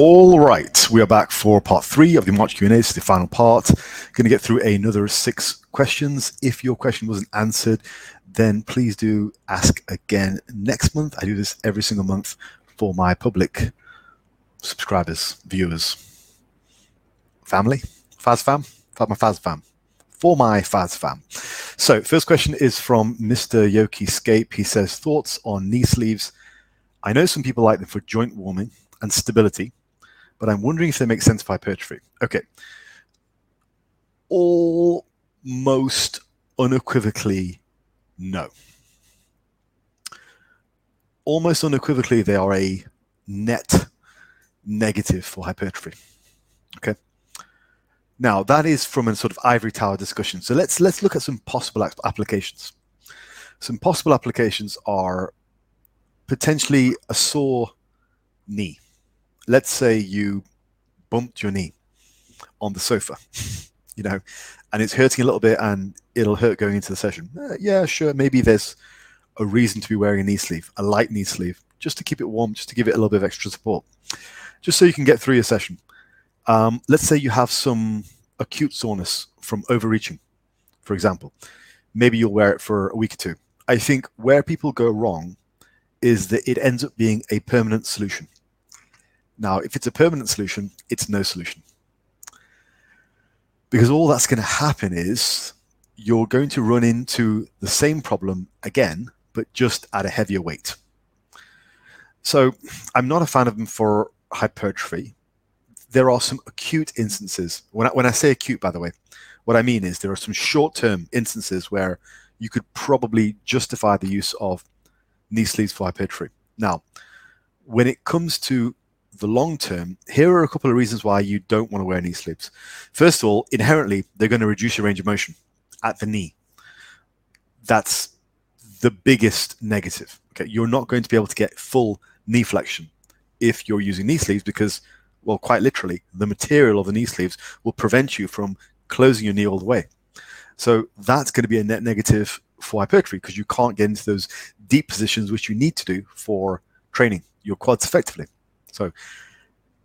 All right, we are back for part three of the March Q&A. This is the final part. Going to get through another six questions. If your question wasn't answered, then please do ask again next month. I do this every single month for my public subscribers, viewers, family, Faz fam, my Faz fam, for my Faz fam. So, first question is from Mr. Yoki Scape. He says, thoughts on knee sleeves. I know some people like them for joint warming and stability, but I'm wondering if they make sense for hypertrophy. Okay. Almost unequivocally, no. Almost unequivocally, they are a net negative for hypertrophy. Okay. Now that is from a sort of ivory tower discussion. So let's let's look at some possible applications. Some possible applications are potentially a sore knee. Let's say you bumped your knee on the sofa, you know, and it's hurting a little bit and it'll hurt going into the session. Uh, yeah, sure. Maybe there's a reason to be wearing a knee sleeve, a light knee sleeve, just to keep it warm, just to give it a little bit of extra support, just so you can get through your session. Um, let's say you have some acute soreness from overreaching, for example. Maybe you'll wear it for a week or two. I think where people go wrong is that it ends up being a permanent solution. Now, if it's a permanent solution, it's no solution. Because all that's going to happen is you're going to run into the same problem again, but just at a heavier weight. So I'm not a fan of them for hypertrophy. There are some acute instances. When I, when I say acute, by the way, what I mean is there are some short-term instances where you could probably justify the use of knee sleeves for hypertrophy. Now, when it comes to the long term, here are a couple of reasons why you don't want to wear knee sleeves. First of all, inherently, they're going to reduce your range of motion at the knee. That's the biggest negative. Okay, you're not going to be able to get full knee flexion if you're using knee sleeves because, well, quite literally, the material of the knee sleeves will prevent you from closing your knee all the way. So that's going to be a net negative for hypertrophy because you can't get into those deep positions which you need to do for training your quads effectively. So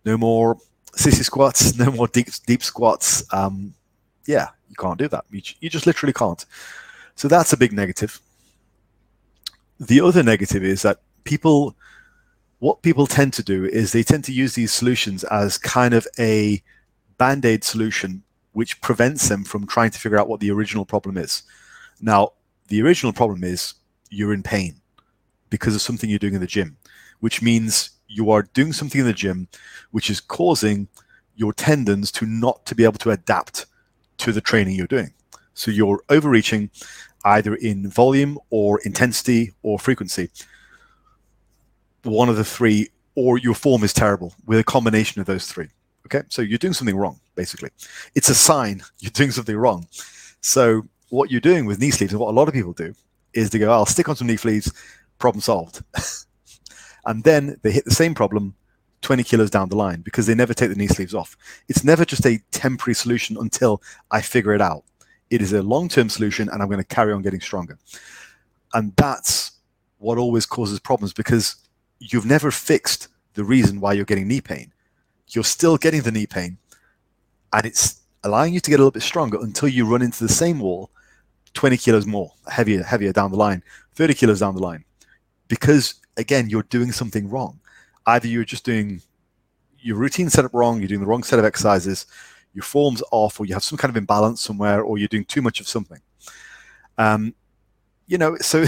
no more sissy squats, no more deep deep squats. Um, yeah, you can't do that. You, you just literally can't. So that's a big negative. The other negative is that people, what people tend to do is they tend to use these solutions as kind of a band aid solution, which prevents them from trying to figure out what the original problem is. Now, the original problem is you're in pain because of something you're doing in the gym, which means you are doing something in the gym which is causing your tendons to not to be able to adapt to the training you're doing. So you're overreaching either in volume or intensity or frequency. One of the three, or your form is terrible with a combination of those three. Okay, so you're doing something wrong, basically. It's a sign you're doing something wrong. So what you're doing with knee sleeves and what a lot of people do is they go, I'll stick on some knee sleeves, problem solved. and then they hit the same problem 20 kilos down the line because they never take the knee sleeves off. It's never just a temporary solution until I figure it out. It is a long term solution and I'm going to carry on getting stronger. And that's what always causes problems because you've never fixed the reason why you're getting knee pain. You're still getting the knee pain and it's allowing you to get a little bit stronger until you run into the same wall 20 kilos more, heavier, heavier down the line, 30 kilos down the line. Because again, you're doing something wrong. Either you're just doing your routine set up wrong, you're doing the wrong set of exercises, your form's off, or you have some kind of imbalance somewhere, or you're doing too much of something. Um, you know, so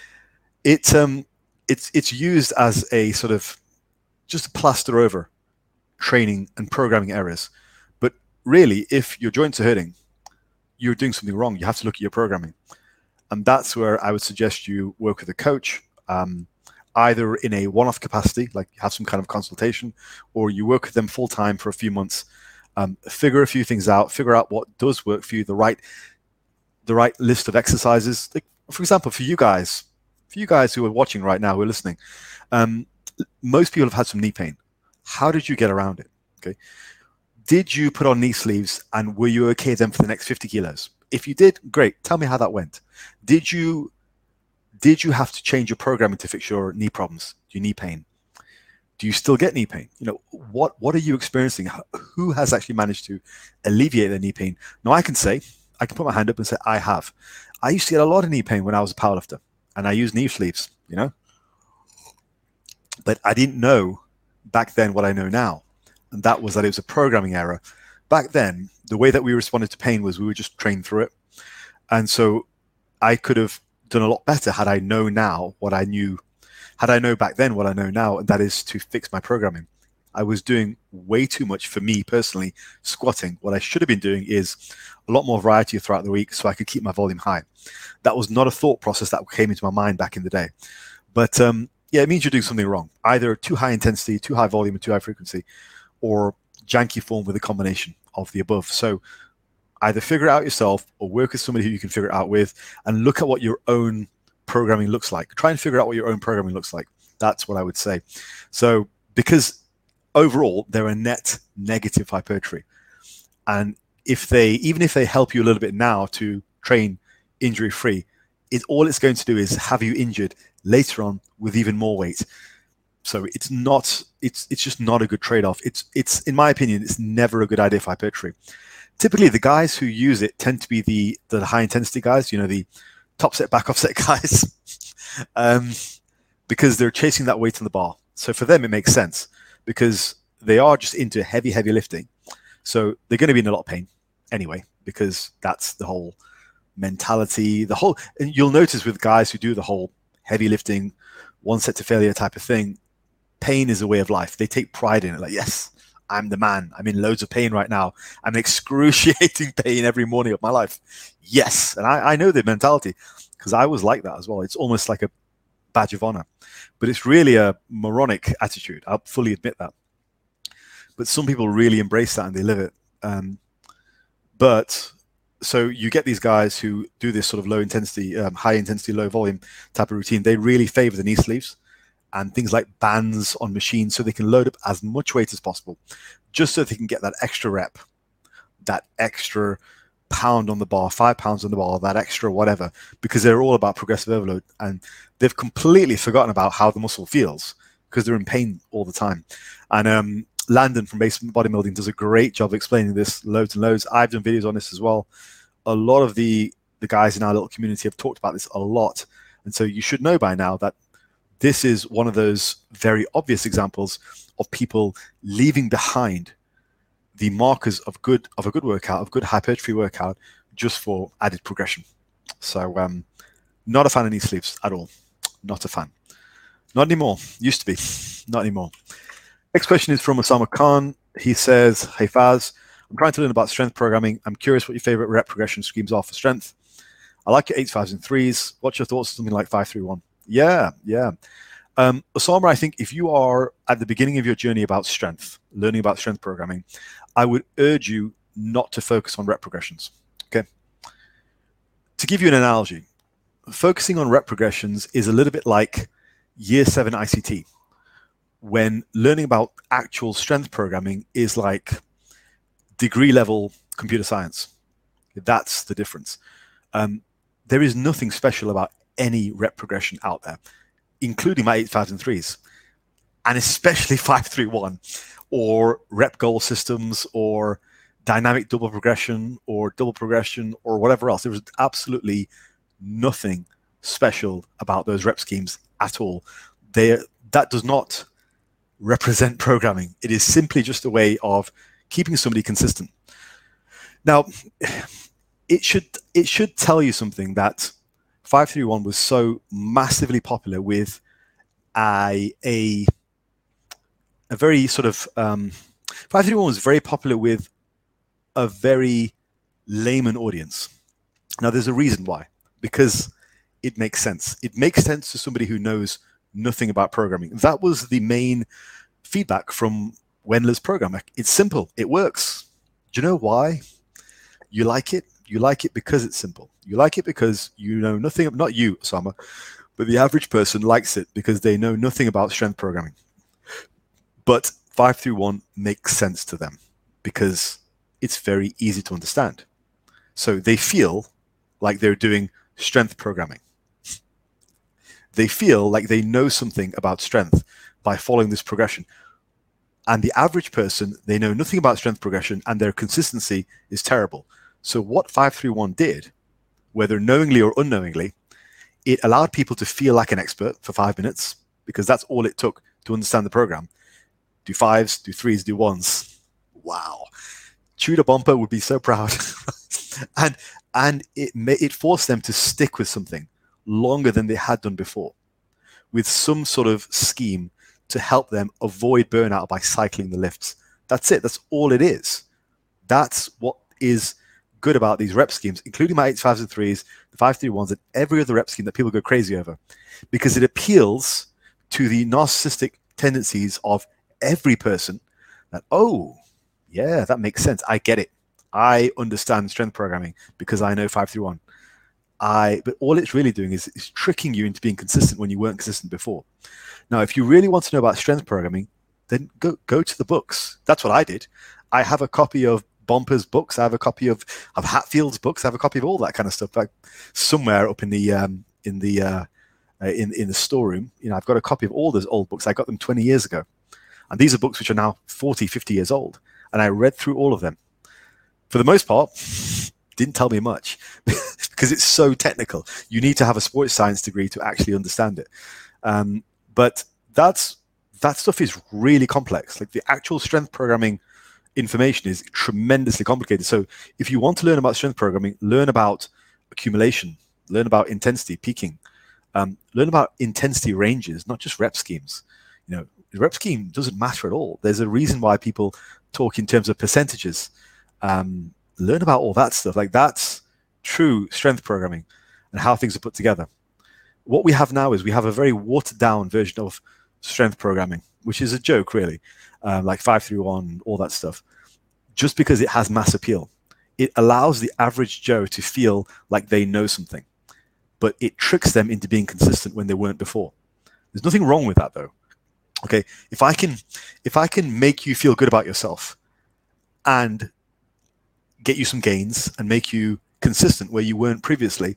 it um, it's it's used as a sort of just plaster over training and programming errors. But really, if your joints are hurting, you're doing something wrong. You have to look at your programming, and that's where I would suggest you work with a coach. Um, either in a one-off capacity, like have some kind of consultation, or you work with them full time for a few months, um, figure a few things out, figure out what does work for you, the right, the right list of exercises. Like, for example, for you guys, for you guys who are watching right now, who are listening, um, most people have had some knee pain. How did you get around it? Okay, did you put on knee sleeves and were you okay then for the next 50 kilos? If you did, great. Tell me how that went. Did you did you have to change your programming to fix your knee problems, your knee pain? do you still get knee pain? You know, what what are you experiencing? Who has actually managed to alleviate their knee pain? Now I can say, I can put my hand up and say I have. I used to get a lot of knee pain when I was a powerlifter, and I used knee sleeves. You know, but I didn't know back then what I know now, and that was that it was a programming error. Back then, the way that we responded to pain was we would just train through it, and so I could have done a lot better had I known now what I knew had I know back then what I know now, and that is to fix my programming. I was doing way too much for me personally, squatting. What I should have been doing is a lot more variety throughout the week so I could keep my volume high. That was not a thought process that came into my mind back in the day. But um, yeah, it means you're doing something wrong. Either too high intensity, too high volume, or too high frequency, or janky form with a combination of the above. So either figure it out yourself or work with somebody who you can figure it out with and look at what your own programming looks like. Try and figure out what your own programming looks like. That's what I would say. So, because overall they're a net negative hypertrophy, and if they even if they help you a little bit now to train injury free, it all it's going to do is have you injured later on with even more weight. So it's not it's it's just not a good trade off. It's it's in my opinion it's never a good idea for hypertrophy. Typically, the guys who use it tend to be the the high intensity guys. You know the top set, back offset guys, um, because they're chasing that weight on the bar. So for them, it makes sense because they are just into heavy, heavy lifting. So they're going to be in a lot of pain anyway, because that's the whole mentality, the whole, and you'll notice with guys who do the whole heavy lifting, one set to failure type of thing, pain is a way of life. They take pride in it. Like, yes, I'm the man. I'm in loads of pain right now. I'm in excruciating pain every morning of my life. Yes. And I, I know the mentality because I was like that as well. It's almost like a badge of honor, but it's really a moronic attitude. I'll fully admit that. But some people really embrace that and they live it. Um, but so you get these guys who do this sort of low intensity, um, high intensity, low volume type of routine. They really favor the knee sleeves and things like bands on machines so they can load up as much weight as possible just so they can get that extra rep, that extra pound on the bar, five pounds on the bar, that extra whatever, because they're all about progressive overload and they've completely forgotten about how the muscle feels because they're in pain all the time. And um, Landon from Basement Bodybuilding does a great job explaining this loads and loads. I've done videos on this as well. A lot of the the guys in our little community have talked about this a lot. And so you should know by now that this is one of those very obvious examples of people leaving behind the markers of good of a good workout, of good hypertrophy workout, just for added progression. So, um, not a fan of knee sleeves at all. Not a fan. Not anymore. Used to be. Not anymore. Next question is from Osama Khan. He says, Hey Faz, I'm trying to learn about strength programming. I'm curious what your favorite rep progression schemes are for strength. I like your eights, fives, and threes. What's your thoughts on something like five, three, one? Yeah, yeah. Um, Osama, I think if you are at the beginning of your journey about strength, learning about strength programming, I would urge you not to focus on rep progressions. Okay. To give you an analogy, focusing on rep progressions is a little bit like year seven ICT, when learning about actual strength programming is like degree level computer science. That's the difference. Um, there is nothing special about any rep progression out there, including my 8003s, and especially 531 or rep goal systems or dynamic double progression or double progression or whatever else. There was absolutely nothing special about those rep schemes at all. They that does not represent programming. It is simply just a way of keeping somebody consistent. Now, it should it should tell you something that 531 was so massively popular with a a, a very sort of um, 531 was very popular with a very layman audience. Now, there's a reason why, because it makes sense. It makes sense to somebody who knows nothing about programming. That was the main feedback from Wendler's programmer. It's simple. It works. Do you know why? You like it you like it because it's simple. You like it because you know nothing, not you, Osama, but the average person likes it because they know nothing about strength programming. But 531 makes sense to them because it's very easy to understand. So they feel like they're doing strength programming. They feel like they know something about strength by following this progression. And the average person, they know nothing about strength progression and their consistency is terrible. So, what 531 did, whether knowingly or unknowingly, it allowed people to feel like an expert for five minutes because that's all it took to understand the program. Do fives, do threes, do ones. Wow. Tudor Bompa would be so proud. and and it it forced them to stick with something longer than they had done before with some sort of scheme to help them avoid burnout by cycling the lifts. That's it. That's all it is. That's what is good about these rep schemes, including my 8s, 5s, and 3s, the 5 3 1s, and every other rep scheme that people go crazy over, because it appeals to the narcissistic tendencies of every person that, oh, yeah, that makes sense. I get it. I understand strength programming because I know 5 3 1. I, but all it's really doing is, is tricking you into being consistent when you weren't consistent before. Now, if you really want to know about strength programming, then go go to the books. That's what I did. I have a copy of Bompa's books. I have a copy of of Hatfield's books. I have a copy of all that kind of stuff, like somewhere up in the um, in the uh, uh, in in the storeroom. You know, I've got a copy of all those old books. I got them 20 years ago, and these are books which are now 40, 50 years old. And I read through all of them. For the most part, didn't tell me much because it's so technical. You need to have a sports science degree to actually understand it. Um, but that's that stuff is really complex. Like the actual strength programming information is tremendously complicated. So if you want to learn about strength programming, learn about accumulation, learn about intensity, peaking, um, learn about intensity ranges, not just rep schemes. You know, rep scheme doesn't matter at all. There's a reason why people talk in terms of percentages. Um, learn about all that stuff. Like that's true strength programming and how things are put together. What we have now is we have a very watered down version of strength programming, which is a joke, really, um, like 531, all that stuff, just because it has mass appeal. It allows the average Joe to feel like they know something, but it tricks them into being consistent when they weren't before. There's nothing wrong with that, though. Okay, if I can, if I can make you feel good about yourself, and get you some gains and make you consistent where you weren't previously,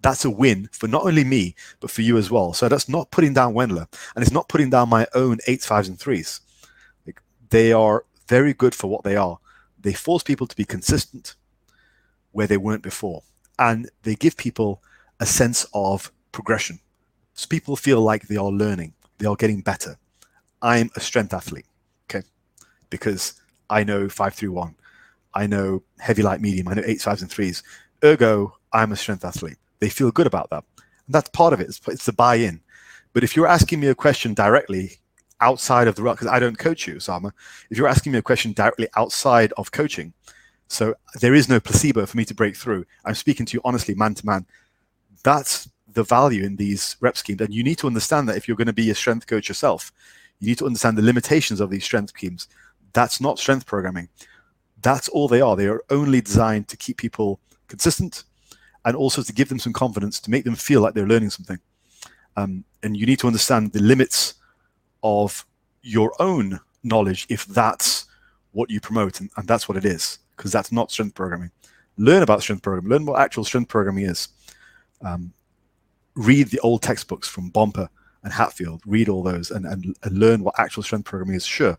that's a win for not only me, but for you as well. So that's not putting down Wendler and it's not putting down my own eights, fives, and threes. They are very good for what they are. They force people to be consistent where they weren't before. And they give people a sense of progression. So people feel like they are learning, they are getting better. I'm a strength athlete, okay? Because I know five through one. I know heavy, light, medium. I know eights, fives, and threes. Ergo, I'm a strength athlete. They feel good about that. And that's part of it. It's, it's the buy-in. But if you're asking me a question directly outside of the because I don't coach you, Sama. If you're asking me a question directly outside of coaching, so there is no placebo for me to break through. I'm speaking to you honestly, man to man. That's the value in these rep schemes. And you need to understand that if you're going to be a strength coach yourself, you need to understand the limitations of these strength schemes. That's not strength programming. That's all they are. They are only designed to keep people consistent and also to give them some confidence to make them feel like they're learning something. Um, and you need to understand the limits of your own knowledge if that's what you promote, and, and that's what it is, because that's not strength programming. Learn about strength programming, learn what actual strength programming is. Um, read the old textbooks from Bompa and Hatfield, read all those and, and, and learn what actual strength programming is. Sure,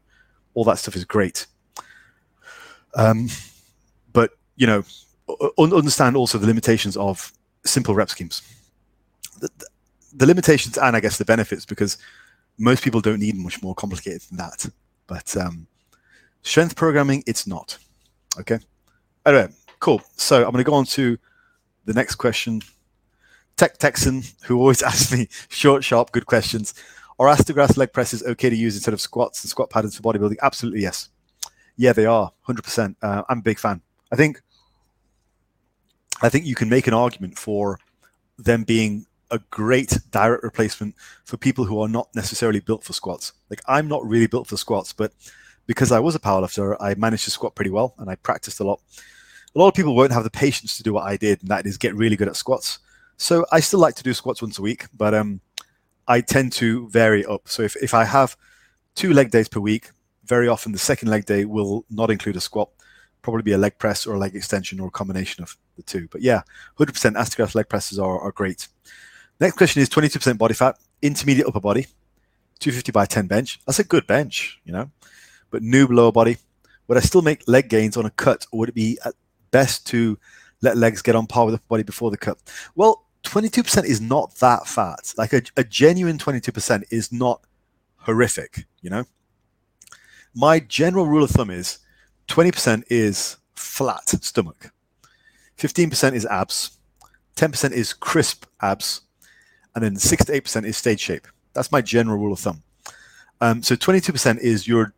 all that stuff is great. Um, but you know, understand also the limitations of simple rep schemes. The, the, limitations and I guess the benefits, because most people don't need much more complicated than that. But um, strength programming, it's not. Okay. Anyway, cool. So I'm going to go on to the next question. Tech Texan, who always asks me short, sharp, good questions. Are Astergrass leg presses okay to use instead of squats and squat patterns for bodybuilding? Absolutely yes. Yeah, they are 100%. Uh, I'm a big fan. I think I think you can make an argument for them being a great direct replacement for people who are not necessarily built for squats. Like I'm not really built for squats, but because I was a powerlifter, I managed to squat pretty well and I practiced a lot. A lot of people won't have the patience to do what I did, and that is get really good at squats. So I still like to do squats once a week, but um, I tend to vary up. So if, if I have two leg days per week, very often the second leg day will not include a squat, probably be a leg press or a leg extension or a combination of the two. But yeah, 100% Astergrass leg presses are, are great. Next question is 22% body fat, intermediate upper body. 250 by 10 bench. That's a good bench, you know. But noob lower body. Would I still make leg gains on a cut, or would it be best to let legs get on par with the body before the cut? Well, 22% is not that fat. Like a, a genuine 22% is not horrific, you know. My general rule of thumb is 20% is flat stomach, 15% is abs, 10% is crisp abs, and then 6 to 8% is stage shape. That's my general rule of thumb. Um, so 22% is you're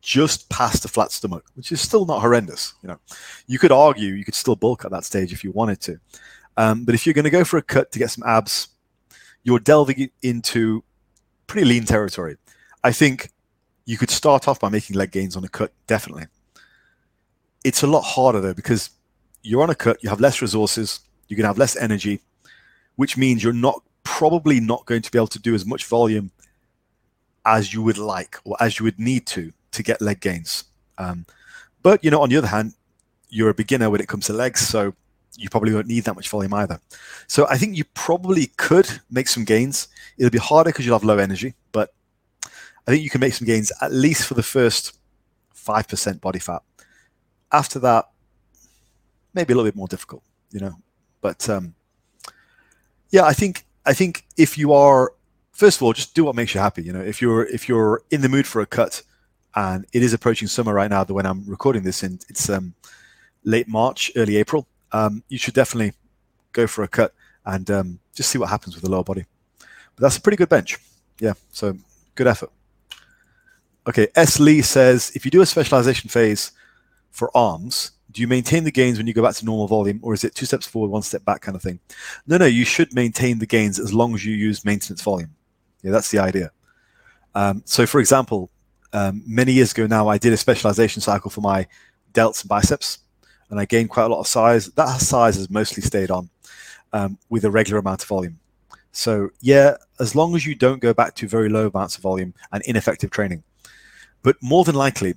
just past the flat stomach, which is still not horrendous. You know, you could argue you could still bulk at that stage if you wanted to, um, but if you're going to go for a cut to get some abs, you're delving into pretty lean territory. I think you could start off by making leg gains on a cut, definitely. It's a lot harder though because you're on a cut, you have less resources, you're going to have less energy, which means you're not probably not going to be able to do as much volume as you would like or as you would need to to get leg gains. Um, but you know, on the other hand, you're a beginner when it comes to legs, so you probably won't need that much volume either. So I think you probably could make some gains. It'll be harder because you'll have low energy, but I think you can make some gains at least for the first five percent body fat. After that, maybe a little bit more difficult, you know. But um, yeah, I think I think if you are first of all, just do what makes you happy. You know, if you're if you're in the mood for a cut, and it is approaching summer right now. The when I'm recording this, and it's um, late March, early April, um, you should definitely go for a cut and um, just see what happens with the lower body. But that's a pretty good bench. Yeah, so good effort. Okay, S. Lee says if you do a specialization phase for arms, do you maintain the gains when you go back to normal volume, or is it two steps forward, one step back kind of thing? No, no, you should maintain the gains as long as you use maintenance volume. Yeah, that's the idea. Um, so, for example, um, many years ago now, I did a specialization cycle for my delts and biceps, and I gained quite a lot of size. That size has mostly stayed on um, with a regular amount of volume. So, yeah, as long as you don't go back to very low amounts of volume and ineffective training. But more than likely,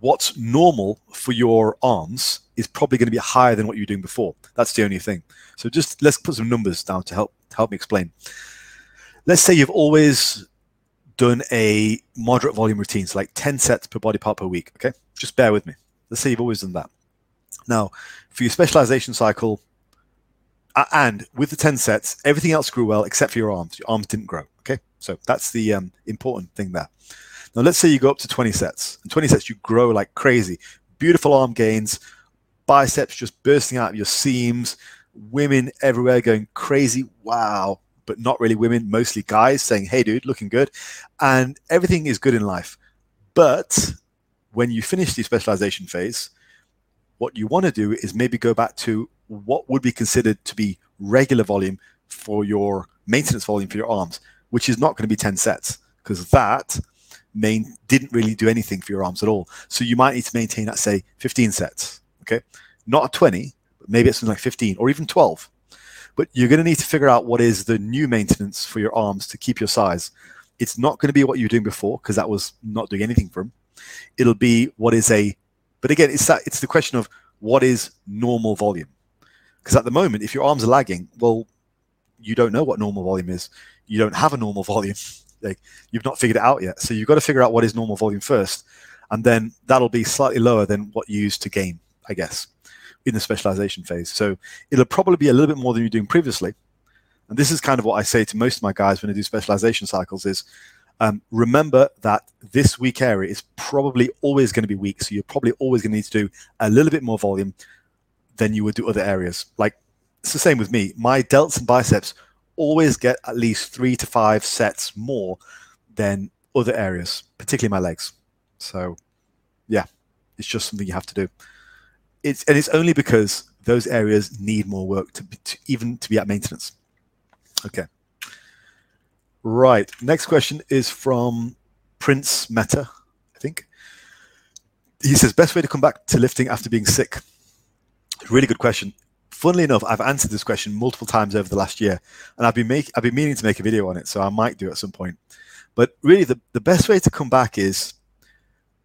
what's normal for your arms is probably going to be higher than what you were doing before. That's the only thing. So just let's put some numbers down to help help me explain. Let's say you've always done a moderate volume routine, so like 10 sets per body part per week. Okay, just bear with me. Let's say you've always done that. Now, for your specialization cycle, and with the 10 sets, everything else grew well except for your arms. Your arms didn't grow. Okay, so that's the um, important thing there. Now, let's say you go up to 20 sets. and 20 sets, you grow like crazy. Beautiful arm gains, biceps just bursting out of your seams, women everywhere going crazy. Wow. But not really women, mostly guys saying, hey, dude, looking good. And everything is good in life. But when you finish the specialization phase, what you want to do is maybe go back to what would be considered to be regular volume for your maintenance volume for your arms, which is not going to be 10 sets because that main didn't really do anything for your arms at all. So you might need to maintain at say 15 sets. Okay, not a 20, but maybe it's something like 15 or even 12. But you're going to need to figure out what is the new maintenance for your arms to keep your size. It's not going to be what you were doing before because that was not doing anything for them. It'll be what is a, but again, it's that it's the question of what is normal volume. Because at the moment, if your arms are lagging, well, you don't know what normal volume is. You don't have a normal volume like you've not figured it out yet. So you've got to figure out what is normal volume first, and then that'll be slightly lower than what you used to gain, I guess, in the specialization phase. So it'll probably be a little bit more than you're doing previously. And this is kind of what I say to most of my guys when I do specialization cycles is um, remember that this weak area is probably always going to be weak. So you're probably always going to need to do a little bit more volume than you would do other areas. Like it's the same with me. My delts and biceps always get at least three to five sets more than other areas, particularly my legs. So, yeah, it's just something you have to do. It's and it's only because those areas need more work to, be, to even to be at maintenance. Okay. Right. Next question is from Prince Meta, I think. He says, best way to come back to lifting after being sick. Really good question funnily enough, I've answered this question multiple times over the last year, and I've been make I've been meaning to make a video on it, so I might do it at some point. But really, the, the best way to come back is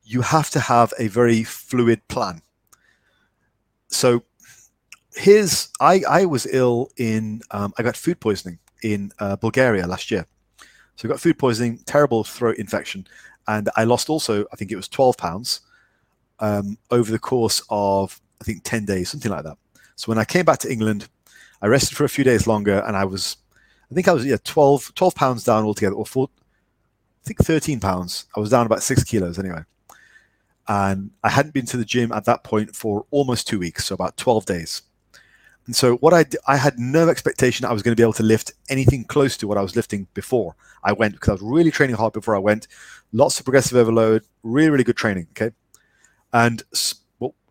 you have to have a very fluid plan. So here's I I was ill in um, I got food poisoning in uh, Bulgaria last year. So I got food poisoning, terrible throat infection, and I lost also, I think it was 12 pounds um, over the course of, I think, 10 days, something like that. So when I came back to England, I rested for a few days longer, and I was, I think I was, yeah, 12, 12 pounds down altogether, or four, I think 13 pounds. I was down about six kilos anyway. And I hadn't been to the gym at that point for almost two weeks, so about 12 days. And so what I I had no expectation I was going to be able to lift anything close to what I was lifting before I went because I was really training hard before I went. Lots of progressive overload, really really good training. Okay, and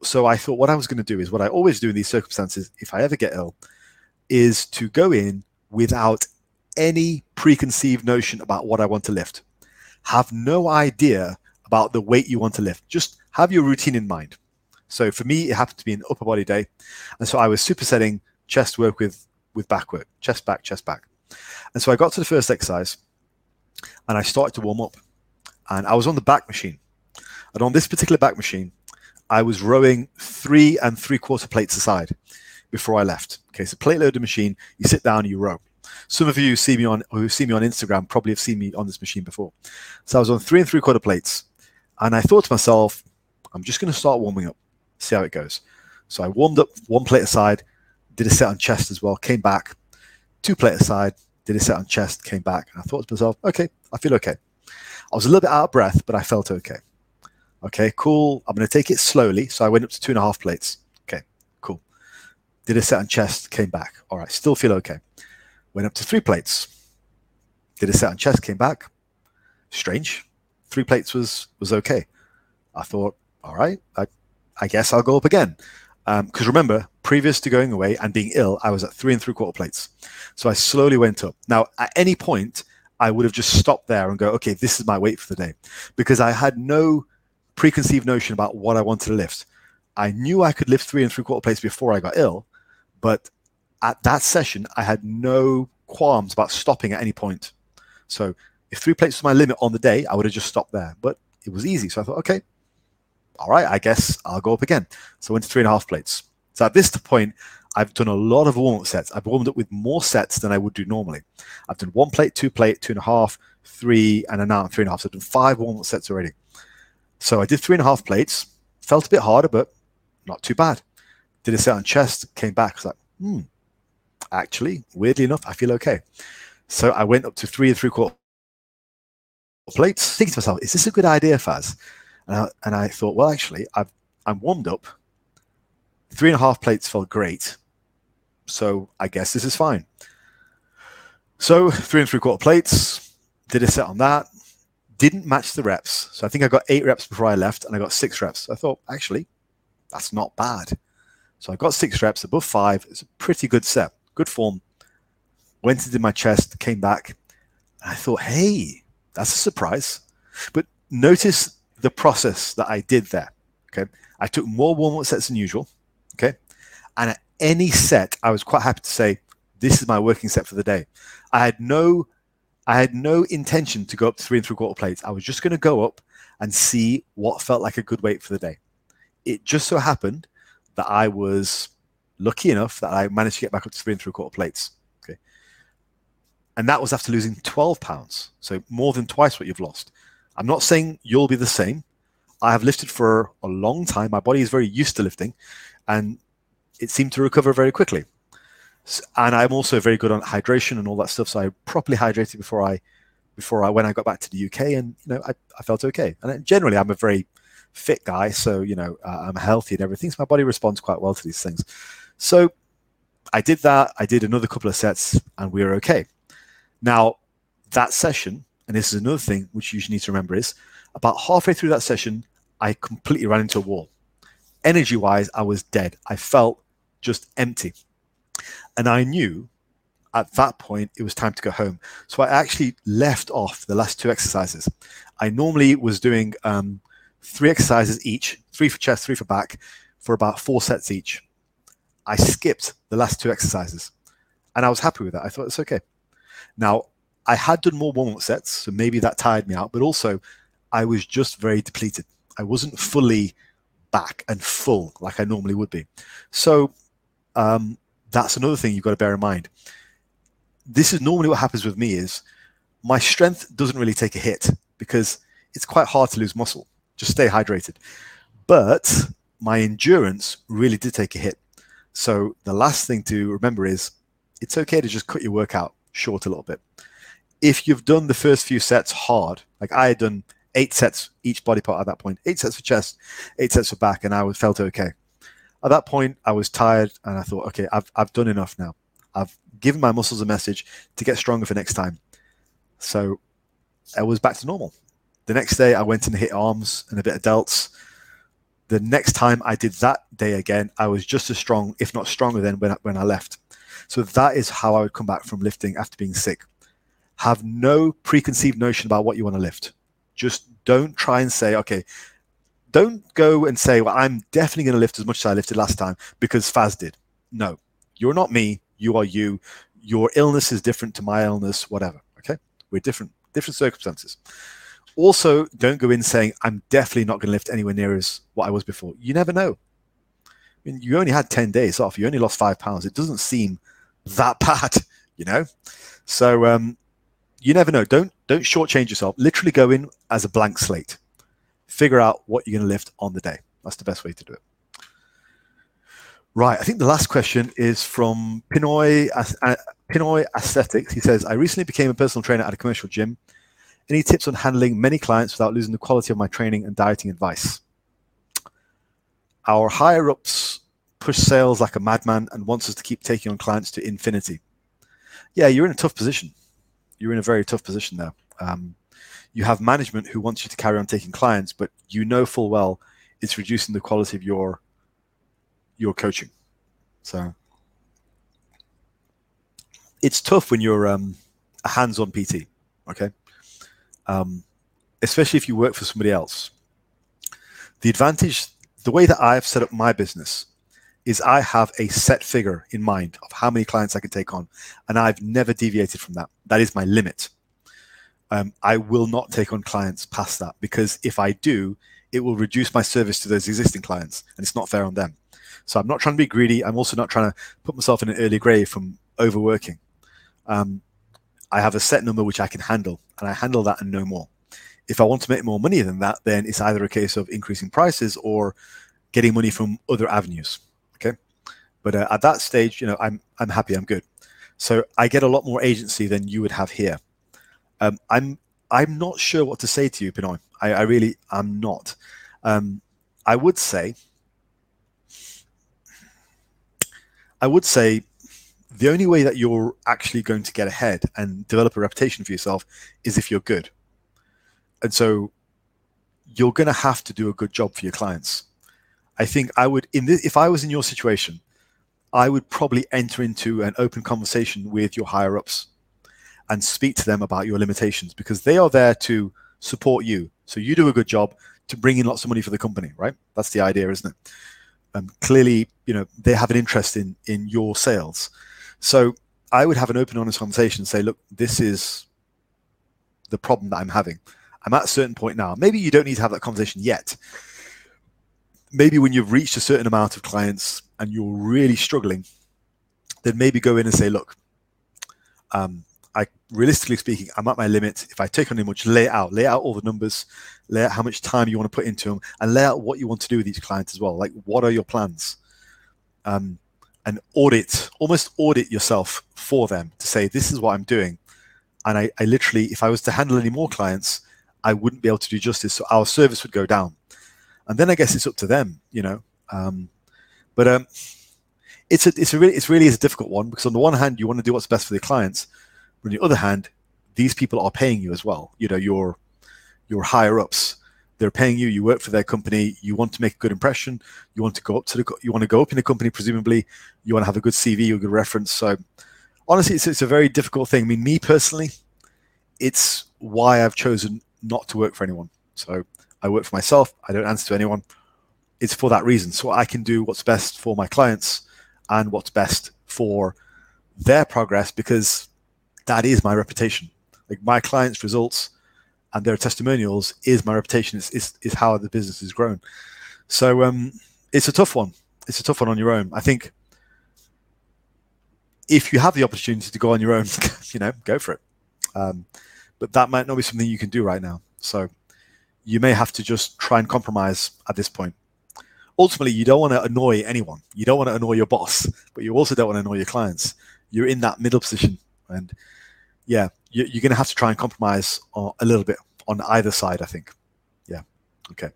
so I thought what I was going to do is what I always do in these circumstances if I ever get ill is to go in without any preconceived notion about what I want to lift. Have no idea about the weight you want to lift. Just have your routine in mind. So for me, it happened to be an upper body day. And so I was supersetting chest work with, with back work, chest back, chest back. And so I got to the first exercise and I started to warm up. And I was on the back machine. And on this particular back machine, I was rowing three and three quarter plates aside before I left. Okay, so plate loaded machine, you sit down, you row. Some of you see me on who see me on Instagram probably have seen me on this machine before. So I was on three and three quarter plates, and I thought to myself, I'm just going to start warming up see how it goes. So I warmed up one plate aside, did a set on chest as well, came back, two plate aside, did a set on chest, came back. And I thought to myself, okay, I feel okay. I was a little bit out of breath, but I felt okay. Okay, cool. I'm going to take it slowly. So I went up to two and a half plates. Okay, cool. Did a set on chest, came back. All right, still feel okay. Went up to three plates. Did a set on chest, came back. Strange. Three plates was was okay. I thought, all right, I I guess I'll go up again. Because um, remember, previous to going away and being ill, I was at three and three quarter plates. So I slowly went up. Now, at any point, I would have just stopped there and go, okay, this is my weight for the day. Because I had no preconceived notion about what I wanted to lift. I knew I could lift three and three quarter plates before I got ill, but at that session, I had no qualms about stopping at any point. So if three plates was my limit on the day, I would have just stopped there. But it was easy. So I thought, okay, all right, I guess I'll go up again. So I went to three and a half plates. So at this point, I've done a lot of warm up sets. I've warmed up with more sets than I would do normally. I've done one plate, two plate, two and a half, three, and three and a half. So I've done five warm up sets already. So I did three and a half plates. Felt a bit harder, but not too bad. Did a set on chest, came back. Was like, hmm, actually, weirdly enough, I feel okay. So I went up to three and three quarter plates, thinking to myself, is this a good idea, Faz? And I, and I thought, well, actually, I've, I'm warmed up. Three and a half plates felt great. So I guess this is fine. So three and three quarter plates, did a set on that. Didn't match the reps. So I think I got eight reps before I left and I got six reps. I thought, actually, that's not bad. So I got six reps above five. It's a pretty good set, good form. Went into my chest, came back. I thought, hey, that's a surprise. But notice the process that I did there. Okay. I took more warm up sets than usual. Okay. And at any set, I was quite happy to say, this is my working set for the day. I had no I had no intention to go up to three and three quarter plates. I was just going to go up and see what felt like a good weight for the day. It just so happened that I was lucky enough that I managed to get back up to three and three quarter plates. Okay. And that was after losing 12 pounds. So more than twice what you've lost. I'm not saying you'll be the same. I have lifted for a long time. My body is very used to lifting, and it seemed to recover very quickly. And I'm also very good on hydration and all that stuff. So I properly hydrated before I, before I when I got back to the UK, and you know I, I felt okay. And generally, I'm a very fit guy, so you know uh, I'm healthy and everything. So my body responds quite well to these things. So I did that. I did another couple of sets, and we were okay. Now that session and this is another thing which you need to remember is about halfway through that session, I completely ran into a wall. Energy wise, I was dead. I felt just empty. And I knew at that point it was time to go home. So I actually left off the last two exercises. I normally was doing um, three exercises each, three for chest, three for back, for about four sets each. I skipped the last two exercises and I was happy with that. I thought it's okay. Now, I had done more warm up sets, so maybe that tired me out, but also I was just very depleted. I wasn't fully back and full like I normally would be. So um, that's another thing you've got to bear in mind. This is normally what happens with me is my strength doesn't really take a hit because it's quite hard to lose muscle. Just stay hydrated. But my endurance really did take a hit. So the last thing to remember is it's okay to just cut your workout short a little bit. If you've done the first few sets hard, like I had done eight sets each body part at that point, eight sets for chest, eight sets for back, and I felt okay. At that point, I was tired and I thought, okay, I've, I've done enough now. I've given my muscles a message to get stronger for next time. So I was back to normal. The next day, I went and hit arms and a bit of delts. The next time I did that day again, I was just as strong, if not stronger, than when I, when I left. So that is how I would come back from lifting after being sick. Have no preconceived notion about what you want to lift. Just don't try and say, okay, don't go and say, well, I'm definitely going to lift as much as I lifted last time because Faz did. No, you're not me. You are you. Your illness is different to my illness, whatever. Okay. We're different, different circumstances. Also, don't go in saying, I'm definitely not going to lift anywhere near as what I was before. You never know. I mean, you only had 10 days off. You only lost five pounds. It doesn't seem that bad, you know? So, um, you never know. Don't don't shortchange yourself. Literally go in as a blank slate. Figure out what you're going to lift on the day. That's the best way to do it. Right. I think the last question is from Pinoy uh, Pinoy Aesthetics. He says, "I recently became a personal trainer at a commercial gym. Any tips on handling many clients without losing the quality of my training and dieting advice?" Our higher ups push sales like a madman and wants us to keep taking on clients to infinity. Yeah, you're in a tough position you're in a very tough position there. Um, you have management who wants you to carry on taking clients, but you know full well it's reducing the quality of your your coaching. So it's tough when you're um, a hands-on PT. Okay, um, especially if you work for somebody else. The advantage, the way that I've set up my business, is I have a set figure in mind of how many clients I can take on, and I've never deviated from that. That is my limit. Um, I will not take on clients past that because if I do, it will reduce my service to those existing clients, and it's not fair on them. So I'm not trying to be greedy. I'm also not trying to put myself in an early grave from overworking. Um, I have a set number which I can handle, and I handle that and no more. If I want to make more money than that, then it's either a case of increasing prices or getting money from other avenues. Okay. But uh, at that stage, you know, I'm I'm happy, I'm good. So I get a lot more agency than you would have here. Um, I'm I'm not sure what to say to you, Pinoy. I, I really am not. Um, I would say, I would say, the only way that you're actually going to get ahead and develop a reputation for yourself is if you're good. And so, you're going to have to do a good job for your clients. I think I would, in this, if I was in your situation, I would probably enter into an open conversation with your higher ups and speak to them about your limitations because they are there to support you. So you do a good job to bring in lots of money for the company, right? That's the idea, isn't it? Um, clearly, you know, they have an interest in in your sales. So I would have an open, honest conversation and say, look, this is the problem that I'm having. I'm at a certain point now. Maybe you don't need to have that conversation yet. Maybe when you've reached a certain amount of clients, and you're really struggling, then maybe go in and say, look, um, I realistically speaking, I'm at my limit. If I take on too much, lay out, lay out all the numbers, lay out how much time you want to put into them, and lay out what you want to do with each client as well. Like, what are your plans? Um, and audit, almost audit yourself for them to say, this is what I'm doing. And I, I literally, if I was to handle any more clients, I wouldn't be able to do justice. So our service would go down. And then I guess it's up to them, you know. Um, but um, it's a it's a really it's really is a difficult one because on the one hand you want to do what's best for the clients, but on the other hand, these people are paying you as well. You know your your higher ups they're paying you. You work for their company. You want to make a good impression. You want to go up to the you want to go up in the company presumably. You want to have a good cv a good reference. So honestly it's, it's a very difficult thing. I mean me personally it's why i've chosen not to work for anyone. So i work for myself. I don't answer to anyone. It's for that reason. So I can do what's best for my clients and what's best for their progress because that is my reputation. Like my clients' results and their testimonials is my reputation. Is is, how the business has grown. So um, it's a tough one. It's a tough one on your own. I think if you have the opportunity to go on your own, you know, go for it. Um, but that might not be something you can do right now. So you may have to just try and compromise at this point. Ultimately, you don't want to annoy anyone. You don't want to annoy your boss, but you also don't want to annoy your clients. You're in that middle position, and yeah, you're going to have to try and compromise a little bit on either side. I think. Yeah. Okay.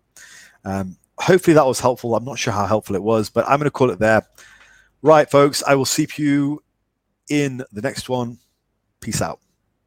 Um, hopefully that was helpful. I'm not sure how helpful it was, but I'm going to call it there. Right, folks. I will see you in the next one. Peace out.